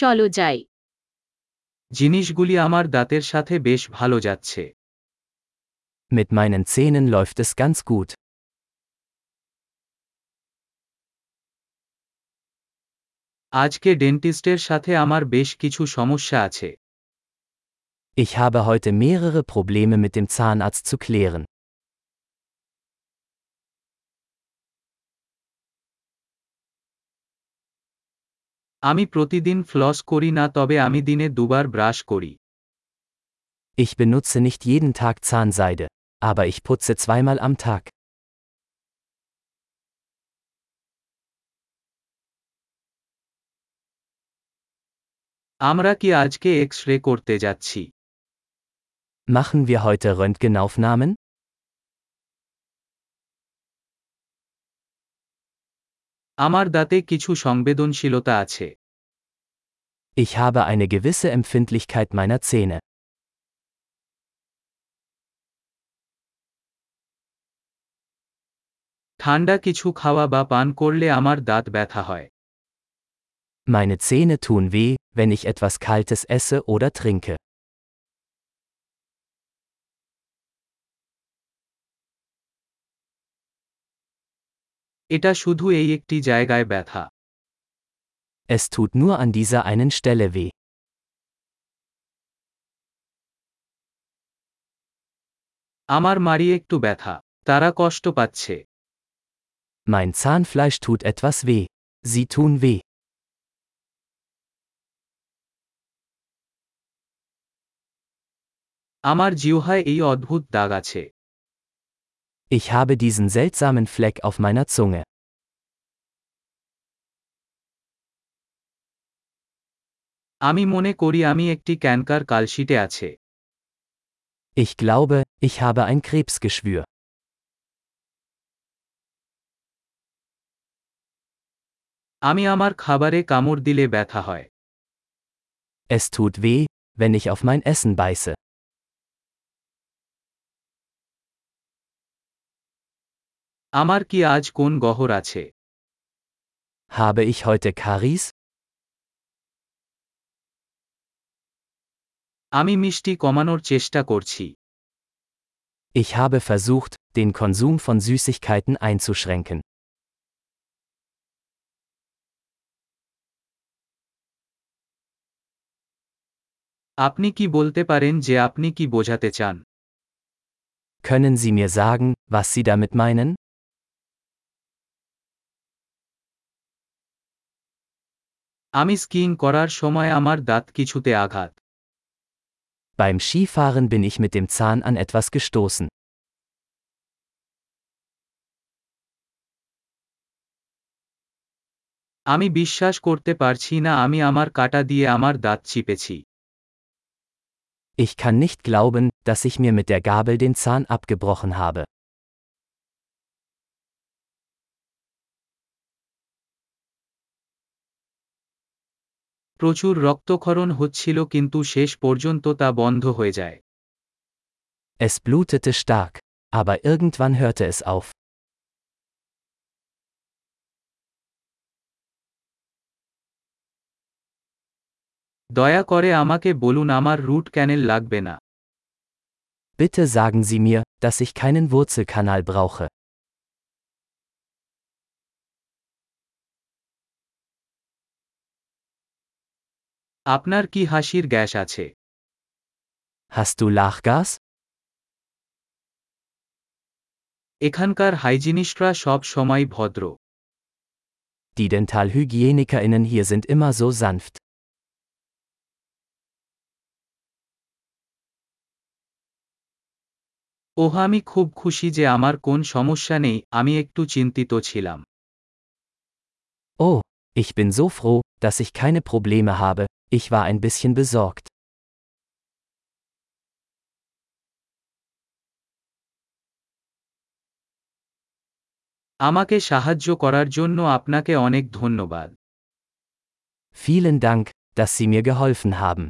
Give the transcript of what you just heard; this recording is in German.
চলো যাই জিনিসগুলি আমার দাঁতের সাথে বেশ ভালো যাচ্ছে Mit meinen Zähnen läuft es ganz gut. আজকে ডেন্টিস্টের সাথে আমার বেশ কিছু সমস্যা আছে Ich habe heute mehrere Probleme mit dem Zahnarzt zu klären. আমি প্রতিদিন ফ্লস করি না তবে আমি দিনে দুবার ব্রাশ করি Ich benutze nicht jeden Tag Zahnseide, aber ich putze zweimal am Tag. আমরা কি আজকে এক্স রে করতে যাচ্ছি Machen wir heute Röntgenaufnahmen? আমার দাঁতে কিছু সংবেদনশীলতা আছে Ich habe eine gewisse Empfindlichkeit meiner Zähne. ঠান্ডা কিছু খাওয়া বা পান করলে আমার দাঁত ব্যথা হয় Meine Zähne tun weh, wenn ich etwas Kaltes esse oder trinke. এটা শুধু এই একটি জায়গায় ব্যথা Es tut nur an dieser einen Stelle weh. আমার মারি একটু ব্যথা তারা কষ্ট পাচ্ছে Mein Zahnfleisch tut etwas weh. Sie tun weh. আমার জিহ্বায় এই অদ্ভুত দাগ আছে Ich habe diesen seltsamen Fleck auf meiner Zunge. আমি মনে করি আমি একটি ক্যানকার কালশিটে আছে Ich glaube, ich habe ein Krebsgeschwür. আমি আমার খাবারে কামড় দিলে ব্যথা হয় Es tut weh, wenn ich auf mein Essen beiße. আমার কি আজ কোন গহর আছে Habe ich heute Karies? আমি মিষ্টি কমানোর চেষ্টা করছি Ich habe versucht, den Konsum von Süßigkeiten einzuschränken. আপনি কি বলতে পারেন যে আপনি কি বোঝাতে চান Können Sie mir sagen, was Sie damit meinen? আমি স্কিইং করার সময় আমার দাঁত কিছুতে আঘাত Beim Skifahren bin ich mit dem Zahn an etwas gestoßen. আমি বিশ্বাস করতে পারছি না আমি আমার কাটা দিয়ে আমার দাঁত চিপেছি Ich kann nicht glauben, dass ich mir mit der Gabel den Zahn abgebrochen habe. প্রচুর রক্তক্ষরণ হচ্ছিল কিন্তু শেষ পর্যন্ত তা বন্ধ হয়ে যায় Es blutete stark, aber irgendwann hörte es auf. দয়া করে আমাকে বলুন আমার রুট ক্যানেল লাগবে না Bitte sagen Sie mir, dass ich keinen Wurzelkanal brauche. আপনার কি হাসির গ্যাস আছে Hast du Lachgas? এখানকার হাইজিনিস্টরা সব সময় ভদ্র Die DentalhygienikerInnen hier sind immer so sanft. ওহ আমি খুব খুশি যে আমার কোন সমস্যা নেই আমি একটু চিন্তিত ছিলাম Oh, ich bin so froh, dass ich keine Probleme habe, ich war ein bisschen besorgt. আমাকে সাহায্য করার জন্য আপনাকে অনেক ধন্যবাদ Vielen Dank, dass Sie mir geholfen haben.